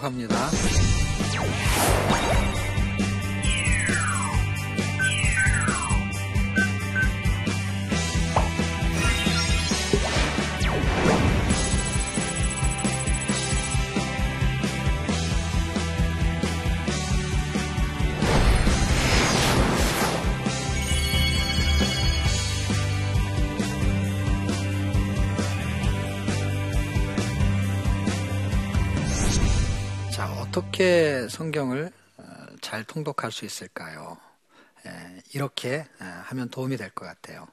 축복합니다. 어떻게 성경을 어, 잘 통독할 수 있을까요? 예, 이렇게 예, 하면 도움이 될 것 같아요.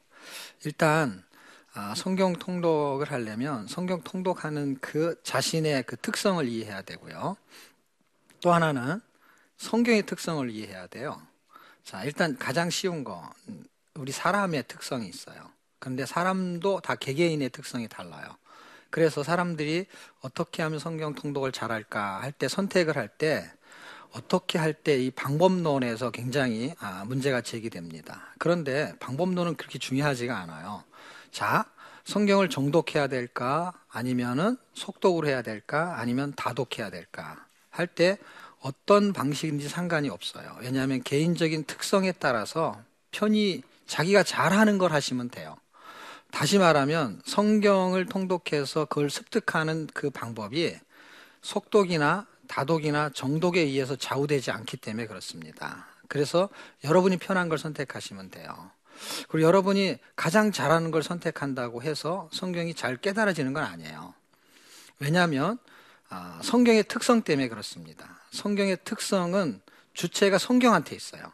일단 아, 성경 통독을 하려면 성경 통독하는 그 자신의 그 특성을 이해해야 되고요. 또 하나는 성경의 특성을 이해해야 돼요. 자, 일단 가장 쉬운 거 음, 우리 사람의 특성이 있어요. 그런데 사람도 다 개개인의 특성이 달라요. 그래서 사람들이 어떻게 하면 성경 통독을 잘할까 할 때 선택을 할 때 어떻게 할 때 이 방법론에서 굉장히 아, 문제가 제기됩니다. 그런데 방법론은 그렇게 중요하지가 않아요. 자, 성경을 정독해야 될까? 아니면은 속독을 해야 될까? 아니면 다독해야 될까? 할 때 어떤 방식인지 상관이 없어요. 왜냐하면 개인적인 특성에 따라서 편히 자기가 잘하는 걸 하시면 돼요. 다시 말하면 성경을 통독해서 그걸 습득하는 그 방법이 속독이나 다독이나 정독에 의해서 좌우되지 않기 때문에 그렇습니다. 그래서 여러분이 편한 걸 선택하시면 돼요. 그리고 여러분이 가장 잘하는 걸 선택한다고 해서 성경이 잘 깨달아지는 건 아니에요. 왜냐하면 아, 성경의 특성 때문에 그렇습니다. 성경의 특성은 주체가 성경한테 있어요.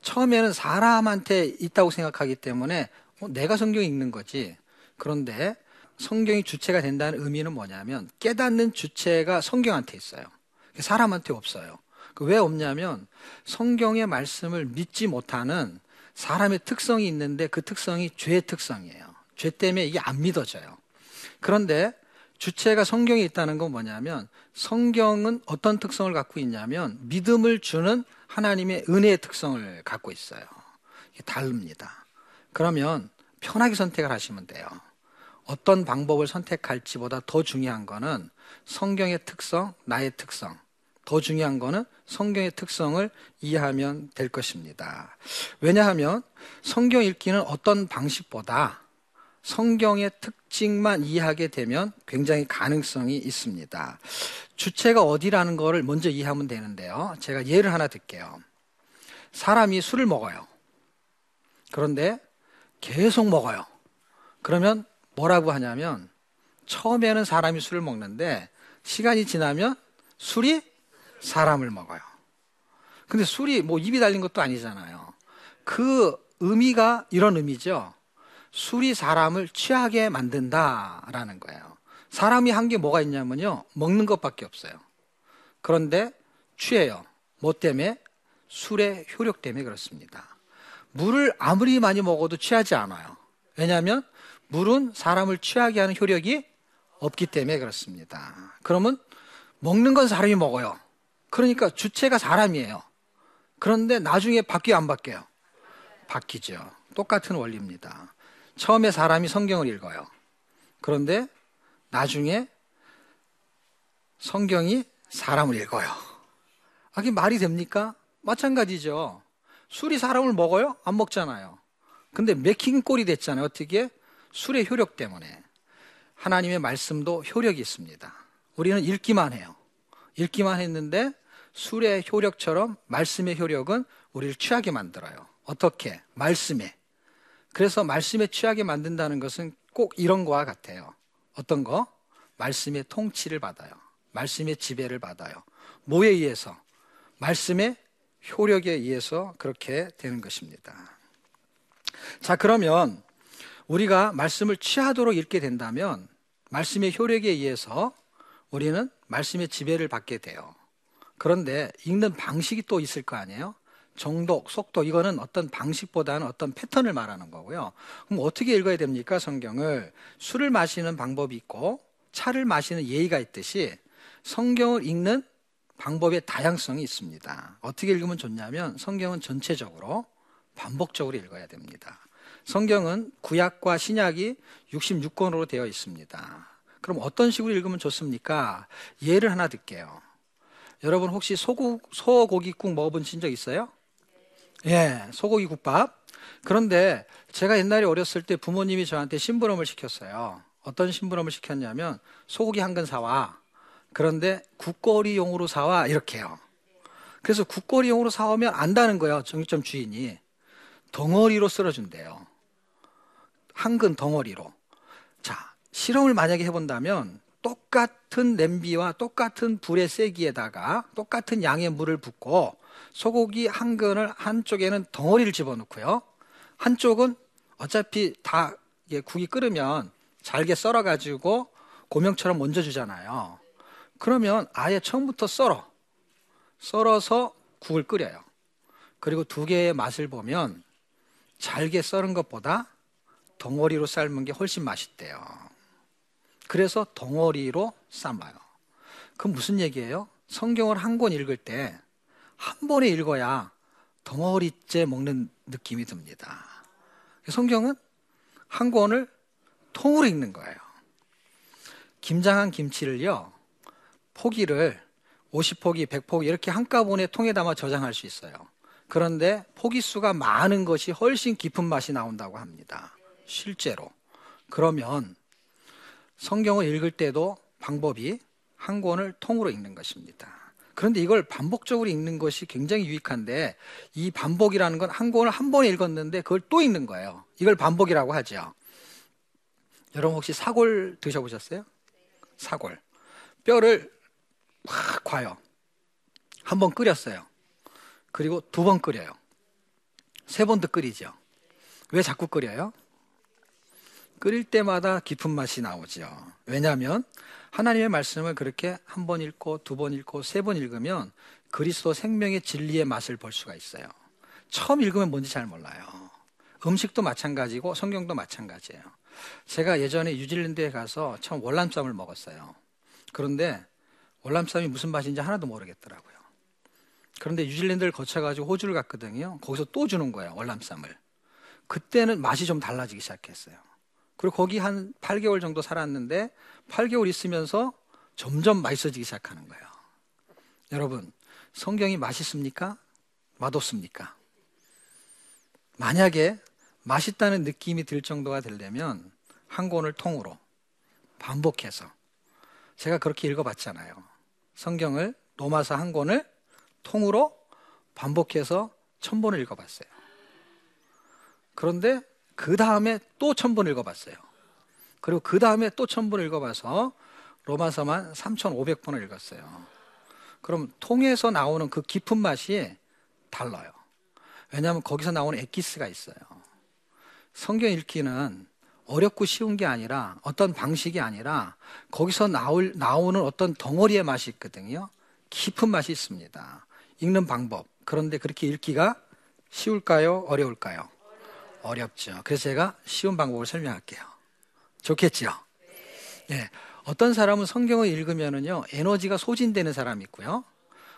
처음에는 사람한테 있다고 생각하기 때문에 어, 내가 성경 읽는 거지. 그런데 성경이 주체가 된다는 의미는 뭐냐면 깨닫는 주체가 성경한테 있어요. 사람한테 없어요. 그왜 없냐면 성경의 말씀을 믿지 못하는 사람의 특성이 있는데 그 특성이 죄의 특성이에요. 죄 때문에 이게 안 믿어져요. 그런데 주체가 성경에 있다는 건 뭐냐면 성경은 어떤 특성을 갖고 있냐면 믿음을 주는 하나님의 은혜의 특성을 갖고 있어요. 이게 다릅니다. 그러면 편하게 선택을 하시면 돼요. 어떤 방법을 선택할지보다 더 중요한 거는 성경의 특성, 나의 특성. 더 중요한 거는 성경의 특성을 이해하면 될 것입니다. 왜냐하면 성경 읽기는 어떤 방식보다 성경의 특징만 이해하게 되면 굉장히 가능성이 있습니다. 주체가 어디라는 거를 먼저 이해하면 되는데요. 제가 예를 하나 들게요. 사람이 술을 먹어요. 그런데 계속 먹어요. 그러면 뭐라고 하냐면 처음에는 사람이 술을 먹는데 시간이 지나면 술이 사람을 먹어요. 근데 술이 뭐 입이 달린 것도 아니잖아요. 그 의미가 이런 의미죠. 술이 사람을 취하게 만든다라는 거예요. 사람이 한 게 뭐가 있냐면요. 먹는 것밖에 없어요. 그런데 취해요. 뭐 때문에? 술의 효력 때문에 그렇습니다. 물을 아무리 많이 먹어도 취하지 않아요. 왜냐하면 물은 사람을 취하게 하는 효력이 없기 때문에 그렇습니다. 그러면 먹는 건 사람이 먹어요. 그러니까 주체가 사람이에요. 그런데 나중에 바뀌어 안 바뀌어요? 바뀌죠. 똑같은 원리입니다. 처음에 사람이 성경을 읽어요. 그런데 나중에 성경이 사람을 읽어요. 아, 그게 말이 됩니까? 마찬가지죠. 술이 사람을 먹어요? 안 먹잖아요. 근데 맥힌 꼴이 됐잖아요. 어떻게? 술의 효력 때문에. 하나님의 말씀도 효력이 있습니다. 우리는 읽기만 해요. 읽기만 했는데 술의 효력처럼 말씀의 효력은 우리를 취하게 만들어요. 어떻게? 말씀에. 그래서 말씀에 취하게 만든다는 것은 꼭 이런 거와 같아요. 어떤 거? 말씀의 통치를 받아요. 말씀의 지배를 받아요. 뭐에 의해서? 말씀의 효력에 의해서 그렇게 되는 것입니다. 자, 그러면 우리가 말씀을 취하도록 읽게 된다면 말씀의 효력에 의해서 우리는 말씀의 지배를 받게 돼요. 그런데 읽는 방식이 또 있을 거 아니에요? 정독, 속도 이거는 어떤 방식보다는 어떤 패턴을 말하는 거고요. 그럼 어떻게 읽어야 됩니까? 성경을 술을 마시는 방법이 있고 차를 마시는 예의가 있듯이 성경을 읽는 방법의 다양성이 있습니다. 어떻게 읽으면 좋냐면 성경은 전체적으로 반복적으로 읽어야 됩니다. 성경은 구약과 신약이 66권으로 되어 있습니다. 그럼 어떤 식으로 읽으면 좋습니까? 예를 하나 드릴게요. 여러분 혹시 소고, 소고기국 먹어본 적 있어요? 예, 소고기 국밥. 그런데 제가 옛날에 어렸을 때 부모님이 저한테 심부름을 시켰어요. 어떤 심부름을 시켰냐면 소고기 한 근 사와. 그런데 국거리용으로 사와 이렇게요. 그래서 국거리용으로 사오면 안다는 거예요. 정육점 주인이 덩어리로 썰어준대요. 한근 덩어리로. 자, 실험을 만약에 해본다면 똑같은 냄비와 똑같은 불의 세기에다가 똑같은 양의 물을 붓고 소고기 한 근을 한쪽에는 덩어리를 집어넣고요. 한쪽은 어차피 다 국이 끓으면 잘게 썰어가지고 고명처럼 얹어주잖아요. 그러면 아예 처음부터 썰어. 썰어서 국을 끓여요. 그리고 두 개의 맛을 보면 잘게 썰은 것보다 덩어리로 삶은 게 훨씬 맛있대요. 그래서 덩어리로 삶아요. 그 무슨 얘기예요? 성경을 한 권 읽을 때 한 번에 읽어야 덩어리째 먹는 느낌이 듭니다. 성경은 한 권을 통으로 읽는 거예요. 김장한 김치를요, 포기를 50포기, 100포기 이렇게 한꺼번에 통에 담아 저장할 수 있어요. 그런데 포기 수가 많은 것이 훨씬 깊은 맛이 나온다고 합니다. 실제로. 그러면 성경을 읽을 때도 방법이 한 권을 통으로 읽는 것입니다. 그런데 이걸 반복적으로 읽는 것이 굉장히 유익한데 이 반복이라는 건 한 권을 한 번에 읽었는데 그걸 또 읽는 거예요. 이걸 반복이라고 하죠. 여러분 혹시 사골 드셔보셨어요? 사골. 뼈를 확 과요. 한 번 끓였어요. 그리고 두 번 끓여요. 세 번도 끓이죠. 왜 자꾸 끓여요? 끓일 때마다 깊은 맛이 나오죠. 왜냐하면 하나님의 말씀을 그렇게 한 번 읽고 두 번 읽고 세 번 읽으면 그리스도 생명의 진리의 맛을 볼 수가 있어요. 처음 읽으면 뭔지 잘 몰라요. 음식도 마찬가지고 성경도 마찬가지예요. 제가 예전에 뉴질랜드에 가서 처음 월남쌈을 먹었어요. 그런데 월남쌈이 무슨 맛인지 하나도 모르겠더라고요. 그런데 뉴질랜드를 거쳐가지고 호주를 갔거든요. 거기서 또 주는 거예요, 월남쌈을. 그때는 맛이 좀 달라지기 시작했어요. 그리고 거기 한 8개월 정도 살았는데 8개월 있으면서 점점 맛있어지기 시작하는 거예요. 여러분, 성경이 맛있습니까? 맛없습니까? 만약에 맛있다는 느낌이 들 정도가 되려면 한 권을 통으로 반복해서 제가 그렇게 읽어봤잖아요. 성경을 로마서 한 권을 통으로 반복해서 천 번을 읽어봤어요. 그런데 그 다음에 또 천 번 읽어봤어요. 그리고 그 다음에 또 천 번 읽어봐서 로마서만 3,500번을 읽었어요. 그럼 통해서 나오는 그 깊은 맛이 달라요. 왜냐하면 거기서 나오는 엑기스가 있어요. 성경 읽기는 어렵고 쉬운 게 아니라 어떤 방식이 아니라 거기서 나올, 나오는 어떤 덩어리의 맛이 있거든요. 깊은 맛이 있습니다. 읽는 방법. 그런데 그렇게 읽기가 쉬울까요? 어려울까요? 어렵죠. 그래서 제가 쉬운 방법을 설명할게요. 좋겠죠? 네. 어떤 사람은 성경을 읽으면은요, 에너지가 소진되는 사람이 있고요.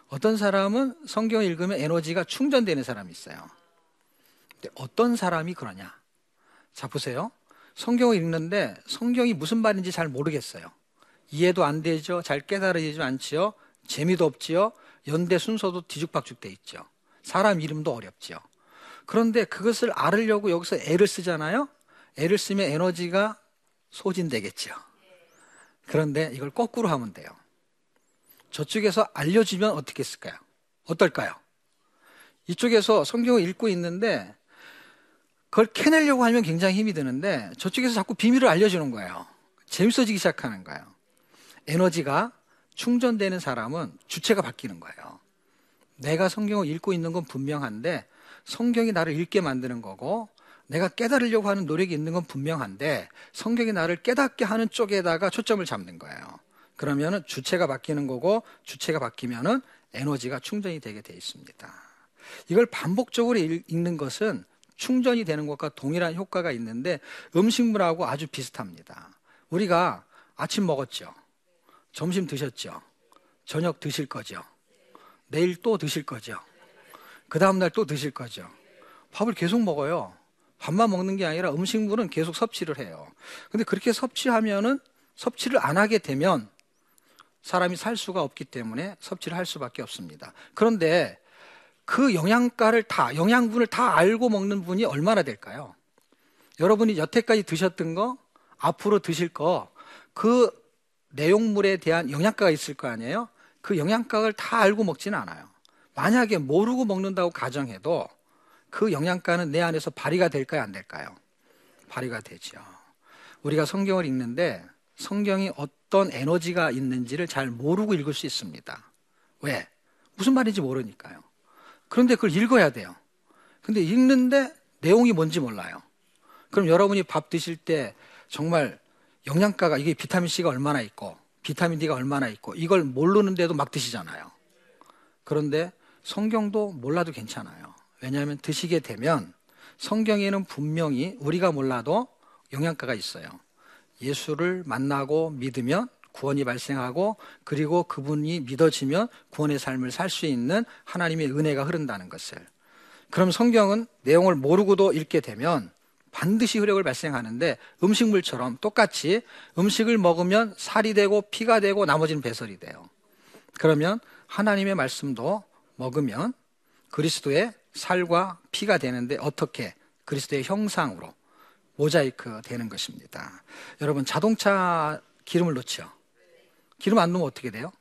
어떤 사람은 성경을 읽으면 에너지가 충전되는 사람이 있어요. 근데 어떤 사람이 그러냐? 자, 보세요. 성경을 읽는데 성경이 무슨 말인지 잘 모르겠어요. 이해도 안 되죠. 잘 깨달아지지 않지요. 재미도 없지요. 연대 순서도 뒤죽박죽 돼 있죠. 사람 이름도 어렵지요. 그런데 그것을 알으려고 여기서 애를 쓰잖아요. 애를 쓰면 에너지가 소진되겠죠. 그런데 이걸 거꾸로 하면 돼요. 저쪽에서 알려주면 어떻게 했을까요? 어떨까요? 이쪽에서 성경을 읽고 있는데 그걸 캐내려고 하면 굉장히 힘이 드는데 저쪽에서 자꾸 비밀을 알려주는 거예요. 재밌어지기 시작하는 거예요. 에너지가 충전되는 사람은 주체가 바뀌는 거예요. 내가 성경을 읽고 있는 건 분명한데 성경이 나를 읽게 만드는 거고 내가 깨달으려고 하는 노력이 있는 건 분명한데 성경이 나를 깨닫게 하는 쪽에다가 초점을 잡는 거예요. 그러면은 주체가 바뀌는 거고 주체가 바뀌면은 에너지가 충전이 되게 돼 있습니다. 이걸 반복적으로 읽는 것은 충전이 되는 것과 동일한 효과가 있는데 음식물하고 아주 비슷합니다. 우리가 아침 먹었죠. 점심 드셨죠. 저녁 드실 거죠. 내일 또 드실 거죠. 그 다음날 또 드실 거죠. 밥을 계속 먹어요. 밥만 먹는 게 아니라 음식물은 계속 섭취를 해요. 근데 그렇게 섭취하면은 섭취를 안 하게 되면 사람이 살 수가 없기 때문에 섭취를 할 수밖에 없습니다. 그런데 그 영양가를 다, 영양분을 다 알고 먹는 분이 얼마나 될까요? 여러분이 여태까지 드셨던 거, 앞으로 드실 거, 그 내용물에 대한 영양가가 있을 거 아니에요? 그 영양가를 다 알고 먹지는 않아요. 만약에 모르고 먹는다고 가정해도 그 영양가는 내 안에서 발휘가 될까요? 안 될까요? 발휘가 되죠. 우리가 성경을 읽는데 성경이 어떤 에너지가 있는지를 잘 모르고 읽을 수 있습니다. 왜? 무슨 말인지 모르니까요. 그런데 그걸 읽어야 돼요. 근데 읽는데 내용이 뭔지 몰라요. 그럼 여러분이 밥 드실 때 정말 영양가가 이게 비타민 C가 얼마나 있고 비타민 D가 얼마나 있고 이걸 모르는데도 막 드시잖아요. 그런데 성경도 몰라도 괜찮아요. 왜냐하면 드시게 되면 성경에는 분명히 우리가 몰라도 영양가가 있어요. 예수를 만나고 믿으면 구원이 발생하고 그리고 그분이 믿어지면 구원의 삶을 살 수 있는 하나님의 은혜가 흐른다는 것을. 그럼 성경은 내용을 모르고도 읽게 되면 반드시 흐력을 발생하는데 음식물처럼 똑같이 음식을 먹으면 살이 되고 피가 되고 나머지는 배설이 돼요. 그러면 하나님의 말씀도 먹으면 그리스도의 살과 피가 되는데 어떻게 그리스도의 형상으로 모자이크 되는 것입니다. 여러분 자동차 기름을 넣죠. 기름 안 넣으면 어떻게 돼요?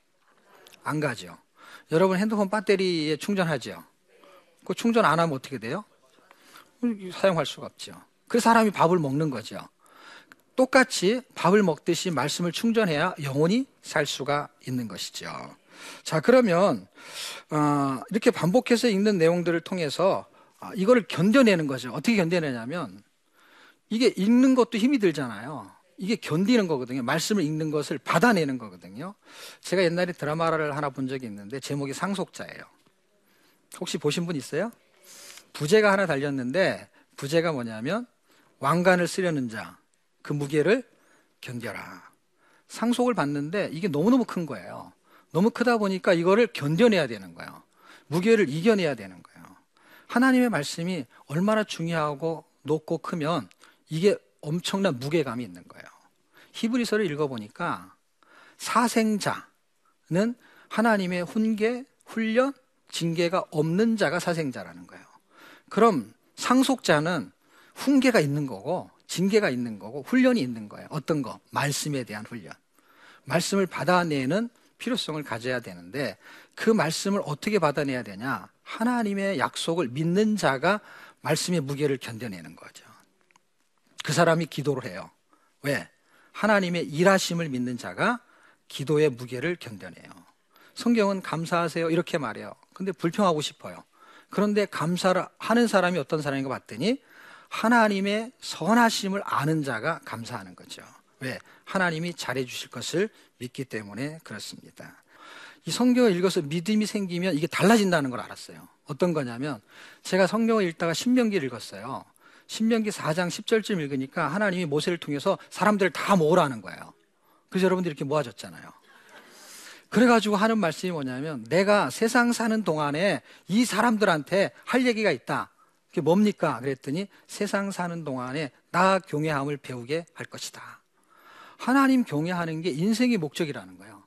안 가죠. 여러분 핸드폰 배터리에 충전하죠. 그 충전 안 하면 어떻게 돼요? 사용할 수가 없죠. 그 사람이 밥을 먹는 거죠. 똑같이 밥을 먹듯이 말씀을 충전해야 영혼이 살 수가 있는 것이죠. 자, 그러면 어, 이렇게 반복해서 읽는 내용들을 통해서 어, 이거를 견뎌내는 거죠. 어떻게 견뎌내냐면 이게 읽는 것도 힘이 들잖아요. 이게 견디는 거거든요. 말씀을 읽는 것을 받아내는 거거든요. 제가 옛날에 드라마를 하나 본 적이 있는데 제목이 상속자예요. 혹시 보신 분 있어요? 부제가 하나 달렸는데 부제가 뭐냐면 왕관을 쓰려는 자, 그 무게를 견뎌라. 상속을 받는데 이게 너무너무 큰 거예요. 너무 크다 보니까 이거를 견뎌내야 되는 거예요. 무게를 이겨내야 되는 거예요. 하나님의 말씀이 얼마나 중요하고 높고 크면 이게 엄청난 무게감이 있는 거예요. 히브리서를 읽어보니까 사생자는 하나님의 훈계, 훈련, 징계가 없는 자가 사생자라는 거예요. 그럼 상속자는 훈계가 있는 거고, 징계가 있는 거고, 훈련이 있는 거예요. 어떤 거? 말씀에 대한 훈련. 말씀을 받아내는 필요성을 가져야 되는데 그 말씀을 어떻게 받아내야 되냐? 하나님의 약속을 믿는 자가 말씀의 무게를 견뎌내는 거죠. 그 사람이 기도를 해요. 왜? 하나님의 일하심을 믿는 자가 기도의 무게를 견뎌내요. 성경은 감사하세요. 이렇게 말해요. 근데 불평하고 싶어요. 그런데 감사를 하는 사람이 어떤 사람인가 봤더니 하나님의 선하심을 아는 자가 감사하는 거죠. 왜? 하나님이 잘해 주실 것을 믿기 때문에 그렇습니다. 이 성경을 읽어서 믿음이 생기면 이게 달라진다는 걸 알았어요. 어떤 거냐면 제가 성경을 읽다가 신명기를 읽었어요. 신명기 4장 10절쯤 읽으니까 하나님이 모세를 통해서 사람들을 다 모으라는 거예요. 그래서 여러분들이 이렇게 모아졌잖아요. 그래가지고 하는 말씀이 뭐냐면 내가 세상 사는 동안에 이 사람들한테 할 얘기가 있다. 그게 뭡니까? 그랬더니 세상 사는 동안에 나 경외함을 배우게 할 것이다. 하나님 경외하는 게 인생의 목적이라는 거예요.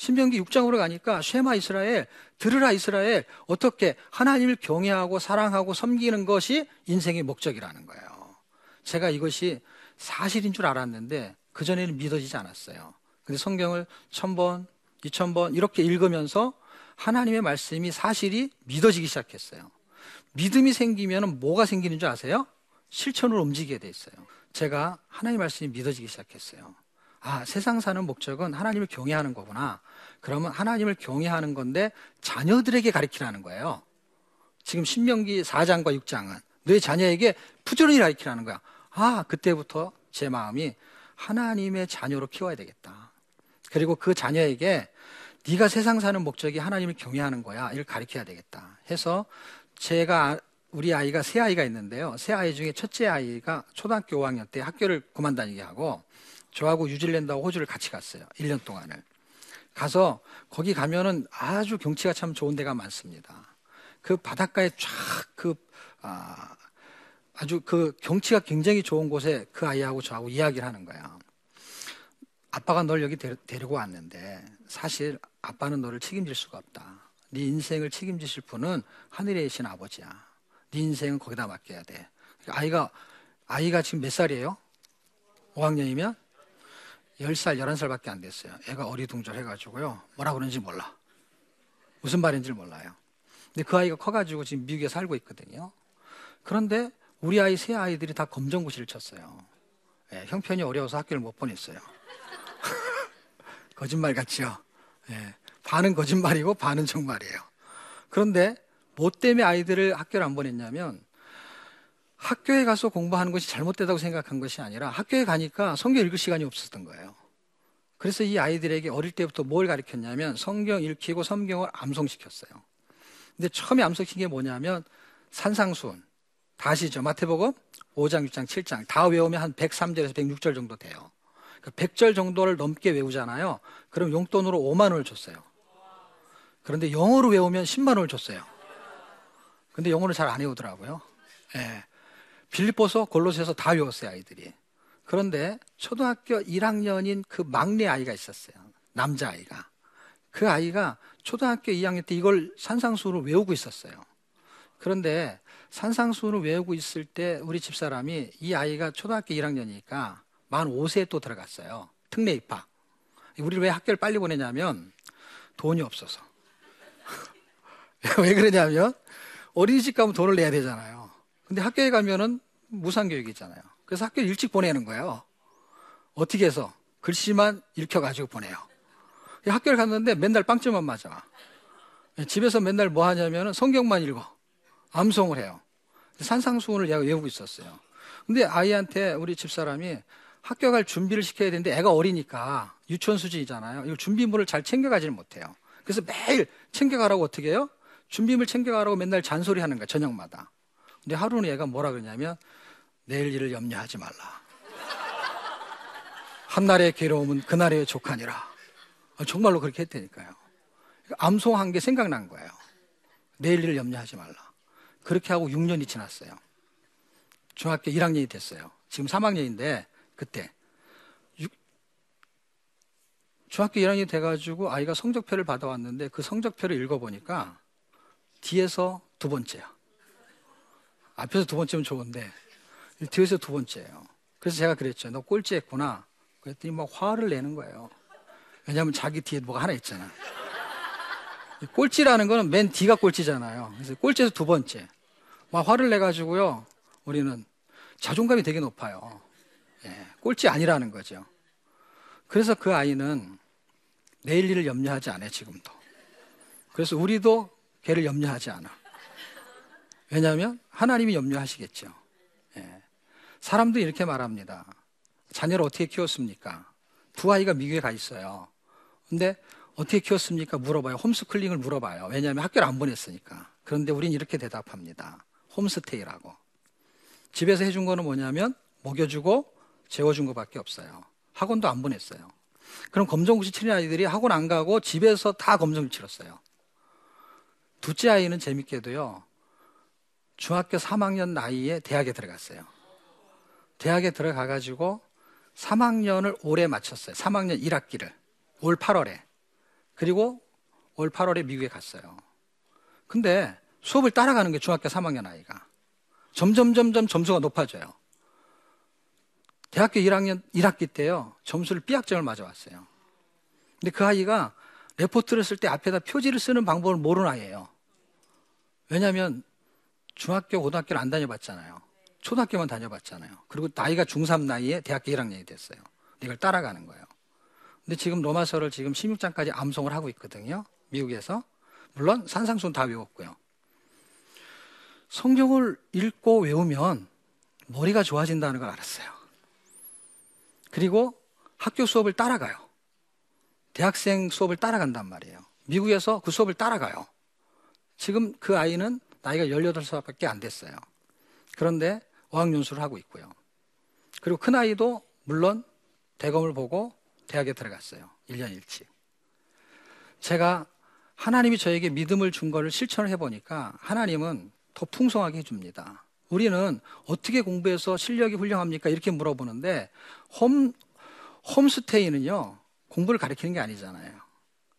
신명기 6장으로 가니까 쉐마 이스라엘, 들으라 이스라엘, 어떻게 하나님을 경외하고 사랑하고 섬기는 것이 인생의 목적이라는 거예요. 제가 이것이 사실인 줄 알았는데 그전에는 믿어지지 않았어요. 근데 성경을 천 번, 이천 번 이렇게 읽으면서 하나님의 말씀이 사실이 믿어지기 시작했어요. 믿음이 생기면 뭐가 생기는 줄 아세요? 실천으로 움직이게 돼 있어요. 제가 하나님의 말씀이 믿어지기 시작했어요. 아, 세상 사는 목적은 하나님을 경외하는 거구나. 그러면 하나님을 경외하는 건데 자녀들에게 가르치라는 거예요. 지금 신명기 4장과 6장은 너의 자녀에게 부지런히 가르치라는 거야. 아, 그때부터 제 마음이 하나님의 자녀로 키워야 되겠다. 그리고 그 자녀에게 네가 세상 사는 목적이 하나님을 경외하는 거야. 이걸 가르쳐야 되겠다. 해서 제가 우리 아이가 세 아이가 있는데요. 세 아이 중에 첫째 아이가 초등학교 5학년 때 학교를 그만 다니게 하고 저하고 뉴질랜드하고 호주를 같이 갔어요. 1년 동안을. 가서 거기 가면은 아주 경치가 참 좋은 데가 많습니다. 그 바닷가에 쫙그 아, 아주 그 경치가 굉장히 좋은 곳에 그 아이하고 저하고 이야기를 하는 거야. 아빠가 널 여기 데, 데리고 왔는데 사실 아빠는 너를 책임질 수가 없다. 네 인생을 책임지실 분은 하늘에 계신 아버지야. 네 인생은 거기다 맡겨야 돼. 아이가 아이가 지금 몇 살이에요? 5학년이면 10살, 11살밖에 안 됐어요. 애가 어리둥절해가지고요. 뭐라 그러는지 몰라. 무슨 말인지 몰라요. 근데 그 아이가 커가지고 지금 미국에 살고 있거든요. 그런데 우리 아이 세 아이들이 다 검정고시를 쳤어요. 예, 형편이 어려워서 학교를 못 보냈어요. 거짓말 같지요? 예, 반은 거짓말이고 반은 정말이에요. 그런데 뭐 때문에 아이들을 학교를 안 보냈냐면 학교에 가서 공부하는 것이 잘못되다고 생각한 것이 아니라 학교에 가니까 성경 읽을 시간이 없었던 거예요. 그래서 이 아이들에게 어릴 때부터 뭘 가르쳤냐면 성경 읽히고 성경을 암송시켰어요. 근데 처음에 암송시킨 게 뭐냐면 산상수훈. 다시죠. 마태복음 5장, 6장, 7장. 다 외우면 한 103절에서 106절 정도 돼요. 100절 그러니까 정도를 넘게 외우잖아요. 그럼 용돈으로 5만 원을 줬어요. 그런데 영어로 외우면 10만 원을 줬어요. 근데 영어를 잘 안 외우더라고요. 예. 빌립보서 골로새서 다 외웠어요, 아이들이. 그런데 초등학교 1학년인 그 막내 아이가 있었어요. 남자 아이가. 그 아이가 초등학교 2학년 때 이걸 산상수를 외우고 있었어요. 그런데 산상수를 외우고 있을 때 우리 집사람이 이 아이가 초등학교 1학년이니까 만 5세에 또 들어갔어요. 특례 입학. 우리를 왜 학교를 빨리 보내냐면 돈이 없어서. 왜 그러냐면 어린이집 가면 돈을 내야 되잖아요. 근데 학교에 가면은 무상교육이잖아요. 그래서 학교 일찍 보내는 거예요. 어떻게 해서? 글씨만 읽혀가지고 보내요. 학교를 갔는데 맨날 빵점만 맞아. 집에서 맨날 뭐 하냐면 성경만 읽어. 암송을 해요. 산상수훈을 얘가 외우고 있었어요. 근데 아이한테 우리 집사람이 학교 갈 준비를 시켜야 되는데 애가 어리니까 유치원 수준이잖아요. 이 준비물을 잘 챙겨가지를 못해요. 그래서 매일 챙겨가라고 어떻게 해요? 준비물 챙겨가라고 맨날 잔소리 하는 거야, 저녁마다. 근데 하루는 얘가 뭐라 그러냐면 내일 일을 염려하지 말라. 한날의 괴로움은 그날의 족하니라. 아, 정말로 그렇게 했다니까요. 암송한 게 생각난 거예요. 내일 일을 염려하지 말라. 그렇게 하고 6년이 지났어요. 중학교 1학년이 됐어요. 지금 3학년인데 그때 중학교 1학년이 돼가지고 아이가 성적표를 받아왔는데 그 성적표를 읽어보니까 뒤에서 두 번째야. 앞에서 두 번째면 좋은데 뒤에서 두 번째예요. 그래서 제가 그랬죠. 너 꼴찌했구나. 그랬더니 막 화를 내는 거예요. 왜냐하면 자기 뒤에 뭐가 하나 있잖아. 꼴찌라는 거는 맨 뒤가 꼴찌잖아요. 그래서 꼴찌에서 두 번째. 막 화를 내가지고요. 우리는 자존감이 되게 높아요. 예, 꼴찌 아니라는 거죠. 그래서 그 아이는 내일 일을 염려하지 않아요, 지금도. 그래서 우리도 걔를 염려하지 않아. 왜냐하면 하나님이 염려하시겠죠. 예. 사람도 이렇게 말합니다. 자녀를 어떻게 키웠습니까? 두 아이가 미국에 가 있어요. 근데 어떻게 키웠습니까? 물어봐요. 홈스쿨링을 물어봐요. 왜냐하면 학교를 안 보냈으니까. 그런데 우린 이렇게 대답합니다. 홈스테이라고. 집에서 해준 거는 뭐냐면 먹여주고 재워준 것밖에 없어요. 학원도 안 보냈어요. 그럼 검정고시 치는 아이들이 학원 안 가고 집에서 다 검정을 치렀어요. 둘째 아이는 재밌게도요. 중학교 3학년 나이에 대학에 들어갔어요. 대학에 들어가 가지고 3학년을 올해 마쳤어요. 3학년 1학기를. 올 8월에. 그리고 올 8월에 미국에 갔어요. 근데 수업을 따라가는 게 중학교 3학년 아이가. 점점, 점점 점수가 높아져요. 대학교 1학년 1학기 때요. 점수를 B학점을 맞아왔어요. 근데 그 아이가 레포트를 쓸 때 앞에다 표지를 쓰는 방법을 모르는 아이예요. 왜냐하면 중학교, 고등학교를 안 다녀봤잖아요. 초등학교만 다녀봤잖아요. 그리고 나이가 중3 나이에 대학교 1학년이 됐어요. 이걸 따라가는 거예요. 근데 지금 로마서를 지금 16장까지 암송을 하고 있거든요. 미국에서. 물론 산상수는 다 외웠고요. 성경을 읽고 외우면 머리가 좋아진다는 걸 알았어요. 그리고 학교 수업을 따라가요. 대학생 수업을 따라간단 말이에요. 미국에서 그 수업을 따라가요. 지금 그 아이는 나이가 18살밖에 안 됐어요. 그런데 어학연수를 하고 있고요. 그리고 큰 아이도 물론 대검을 보고 대학에 들어갔어요. 1년 일찍. 제가 하나님이 저에게 믿음을 준 거를 실천을 해보니까 하나님은 더 풍성하게 해줍니다. 우리는 어떻게 공부해서 실력이 훌륭합니까? 이렇게 물어보는데 홈, 홈스테이는요, 공부를 가리키는 게 아니잖아요.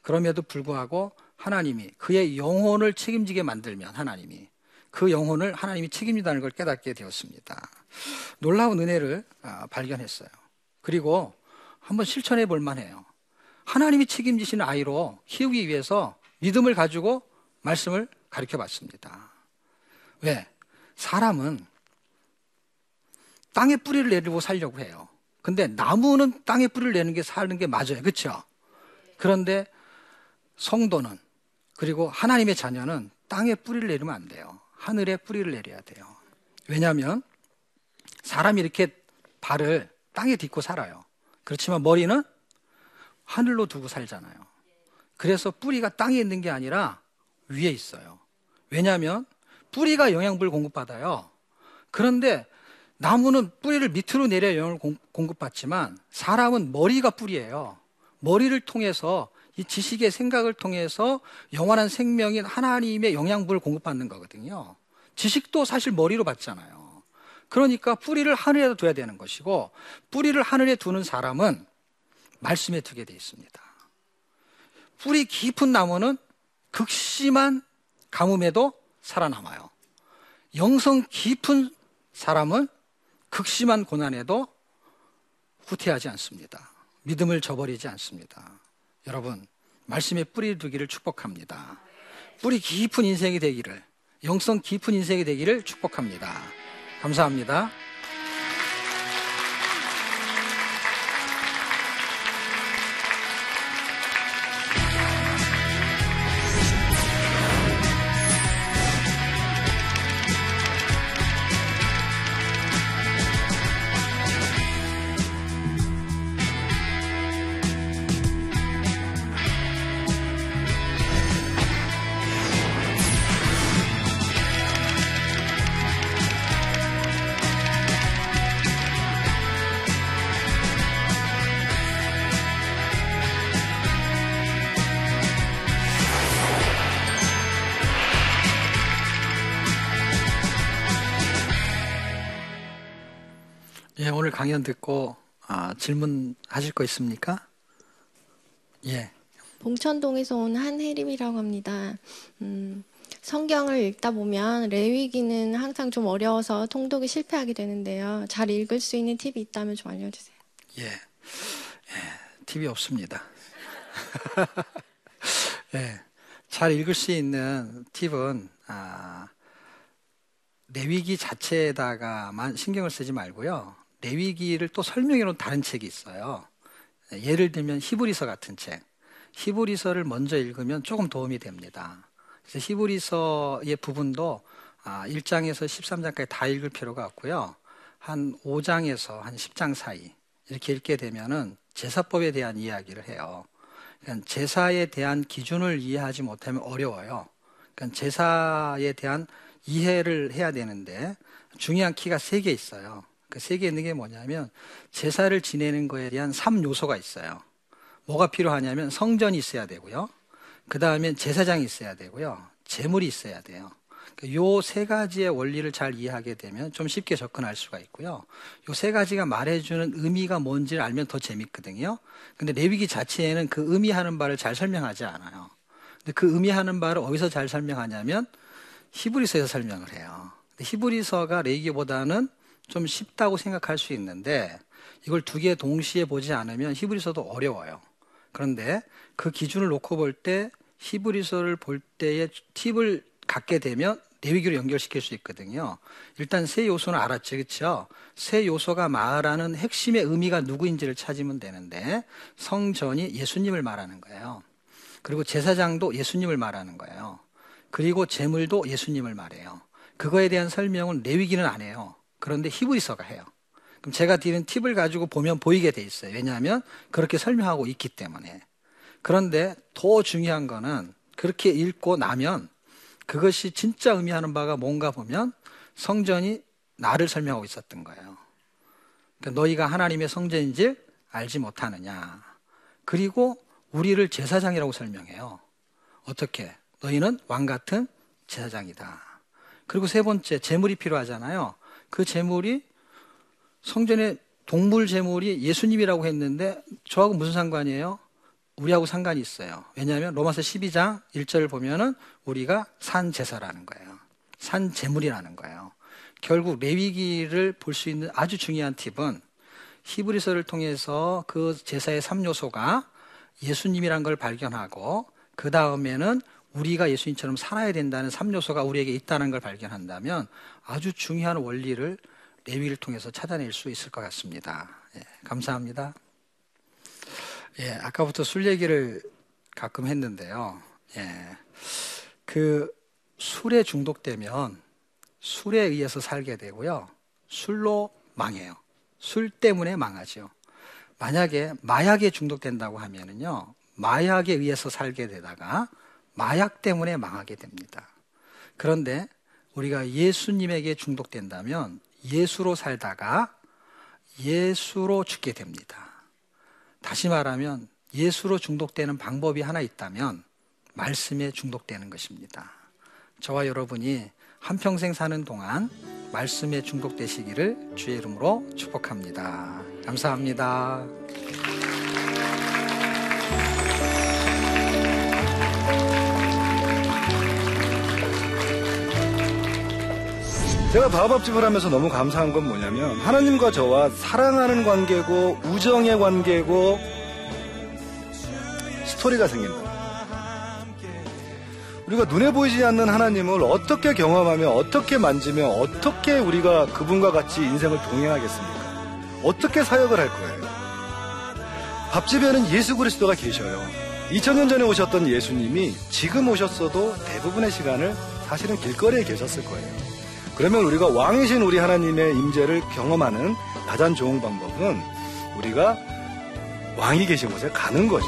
그럼에도 불구하고 하나님이 그의 영혼을 책임지게 만들면 하나님이 그 영혼을 하나님이 책임진다는 걸 깨닫게 되었습니다. 놀라운 은혜를 아, 발견했어요. 그리고 한번 실천해 볼 만해요. 하나님이 책임지시는 아이로 키우기 위해서 믿음을 가지고 말씀을 가르쳐 봤습니다. 왜? 사람은 땅에 뿌리를 내리고 살려고 해요. 근데 나무는 땅에 뿌리를 내는 게 사는 게 맞아요. 그렇죠? 그런데 성도는 그리고 하나님의 자녀는 땅에 뿌리를 내리면 안 돼요. 하늘에 뿌리를 내려야 돼요. 왜냐하면 사람이 이렇게 발을 땅에 딛고 살아요. 그렇지만 머리는 하늘로 두고 살잖아요. 그래서 뿌리가 땅에 있는 게 아니라 위에 있어요. 왜냐하면 뿌리가 영양분을 공급받아요. 그런데 나무는 뿌리를 밑으로 내려 영양을 공급받지만 사람은 머리가 뿌리예요. 머리를 통해서 이 지식의 생각을 통해서 영원한 생명인 하나님의 영양분을 공급받는 거거든요. 지식도 사실 머리로 받잖아요. 그러니까 뿌리를 하늘에 둬야 되는 것이고 뿌리를 하늘에 두는 사람은 말씀에 두게 되어 있습니다. 뿌리 깊은 나무는 극심한 가뭄에도 살아남아요. 영성 깊은 사람은 극심한 고난에도 후퇴하지 않습니다. 믿음을 저버리지 않습니다. 여러분, 말씀에 뿌리 두기를 축복합니다. 뿌리 깊은 인생이 되기를, 영성 깊은 인생이 되기를 축복합니다. 감사합니다. 강연 듣고 아, 질문하실 거 있습니까? 예. 봉천동에서 온 한혜림이라고 합니다. 음, 성경을 읽다 보면 레위기는 항상 좀 어려워서 통독이 실패하게 되는데요. 잘 읽을 수 있는 팁이 있다면 좀 알려주세요. 예, 예 팁이 없습니다. 예, 잘 읽을 수 있는 팁은 아, 레위기 자체에다가만 신경을 쓰지 말고요. 레위기를 또 설명해 놓은 다른 책이 있어요. 예를 들면 히브리서 같은 책. 히브리서를 먼저 읽으면 조금 도움이 됩니다. 그래서 히브리서의 부분도 1장에서 아, 13장까지 다 읽을 필요가 없고요. 한 5장에서 한 10장 사이 이렇게 읽게 되면은 제사법에 대한 이야기를 해요. 그러니까 제사에 대한 기준을 이해하지 못하면 어려워요. 그러니까 제사에 대한 이해를 해야 되는데 중요한 키가 세 개 있어요. 그 세 개 있는 게 뭐냐면 제사를 지내는 거에 대한 3요소가 있어요. 뭐가 필요하냐면 성전이 있어야 되고요. 그 다음엔 제사장이 있어야 되고요. 재물이 있어야 돼요. 그 요세 가지의 원리를 잘 이해하게 되면 좀 쉽게 접근할 수가 있고요. 요 세 가지가 말해주는 의미가 뭔지를 알면 더 재밌거든요. 근데 레위기 자체에는 그 의미하는 바를 잘 설명하지 않아요. 근데 그 의미하는 바를 어디서 잘 설명하냐면 히브리서에서 설명을 해요. 히브리서가 레위기보다는 좀 쉽다고 생각할 수 있는데 이걸 두 개 동시에 보지 않으면 히브리서도 어려워요. 그런데 그 기준을 놓고 볼 때 히브리서를 볼 때의 팁을 갖게 되면 내위기로 연결시킬 수 있거든요. 일단 세 요소는 알았죠. 그렇죠? 세 요소가 말하는 핵심의 의미가 누구인지를 찾으면 되는데 성전이 예수님을 말하는 거예요. 그리고 제사장도 예수님을 말하는 거예요. 그리고 제물도 예수님을 말해요. 그거에 대한 설명은 레위기는 안 해요. 그런데 히브리서가 해요. 그럼 제가 드리는 팁을 가지고 보면 보이게 돼 있어요. 왜냐하면 그렇게 설명하고 있기 때문에. 그런데 더 중요한 거는 그렇게 읽고 나면 그것이 진짜 의미하는 바가 뭔가 보면 성전이 나를 설명하고 있었던 거예요. 그러니까 너희가 하나님의 성전인지 알지 못하느냐. 그리고 우리를 제사장이라고 설명해요. 어떻게? 너희는 왕 같은 제사장이다. 그리고 세 번째, 재물이 필요하잖아요. 그 재물이 성전에 동물 제물이 예수님이라고 했는데 저하고 무슨 상관이에요? 우리하고 상관이 있어요. 왜냐하면 로마서 12장 1절을 보면은 우리가 산 제사라는 거예요. 산 제물이라는 거예요. 결국 레위기를 볼 수 있는 아주 중요한 팁은 히브리서를 통해서 그 제사의 3요소가 예수님이란 걸 발견하고 그 다음에는 우리가 예수님처럼 살아야 된다는 3요소가 우리에게 있다는 걸 발견한다면 아주 중요한 원리를 레위를 통해서 찾아낼 수 있을 것 같습니다. 예, 감사합니다. 예, 아까부터 술 얘기를 가끔 했는데요. 예, 그 술에 중독되면 술에 의해서 살게 되고요. 술로 망해요. 술 때문에 망하죠. 만약에 마약에 중독된다고 하면은요, 마약에 의해서 살게 되다가 마약 때문에 망하게 됩니다. 그런데 우리가 예수님에게 중독된다면 예수로 살다가 예수로 죽게 됩니다. 다시 말하면 예수로 중독되는 방법이 하나 있다면 말씀에 중독되는 것입니다. 저와 여러분이 한평생 사는 동안 말씀에 중독되시기를 주의 이름으로 축복합니다. 감사합니다. 제가 바오밥집을 하면서 너무 감사한 건 뭐냐면 하나님과 저와 사랑하는 관계고 우정의 관계고 스토리가 생긴다. 우리가 눈에 보이지 않는 하나님을 어떻게 경험하며 어떻게 만지며 어떻게 우리가 그분과 같이 인생을 동행하겠습니까? 어떻게 사역을 할 거예요? 밥집에는 예수 그리스도가 계셔요. 2000년 전에 오셨던 예수님이 지금 오셨어도 대부분의 시간을 사실은 길거리에 계셨을 거예요. 그러면 우리가 왕이신 우리 하나님의 임재를 경험하는 가장 좋은 방법은 우리가 왕이 계신 곳에 가는 거죠.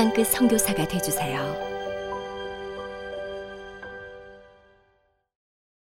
땅끝 성교사가 되주세요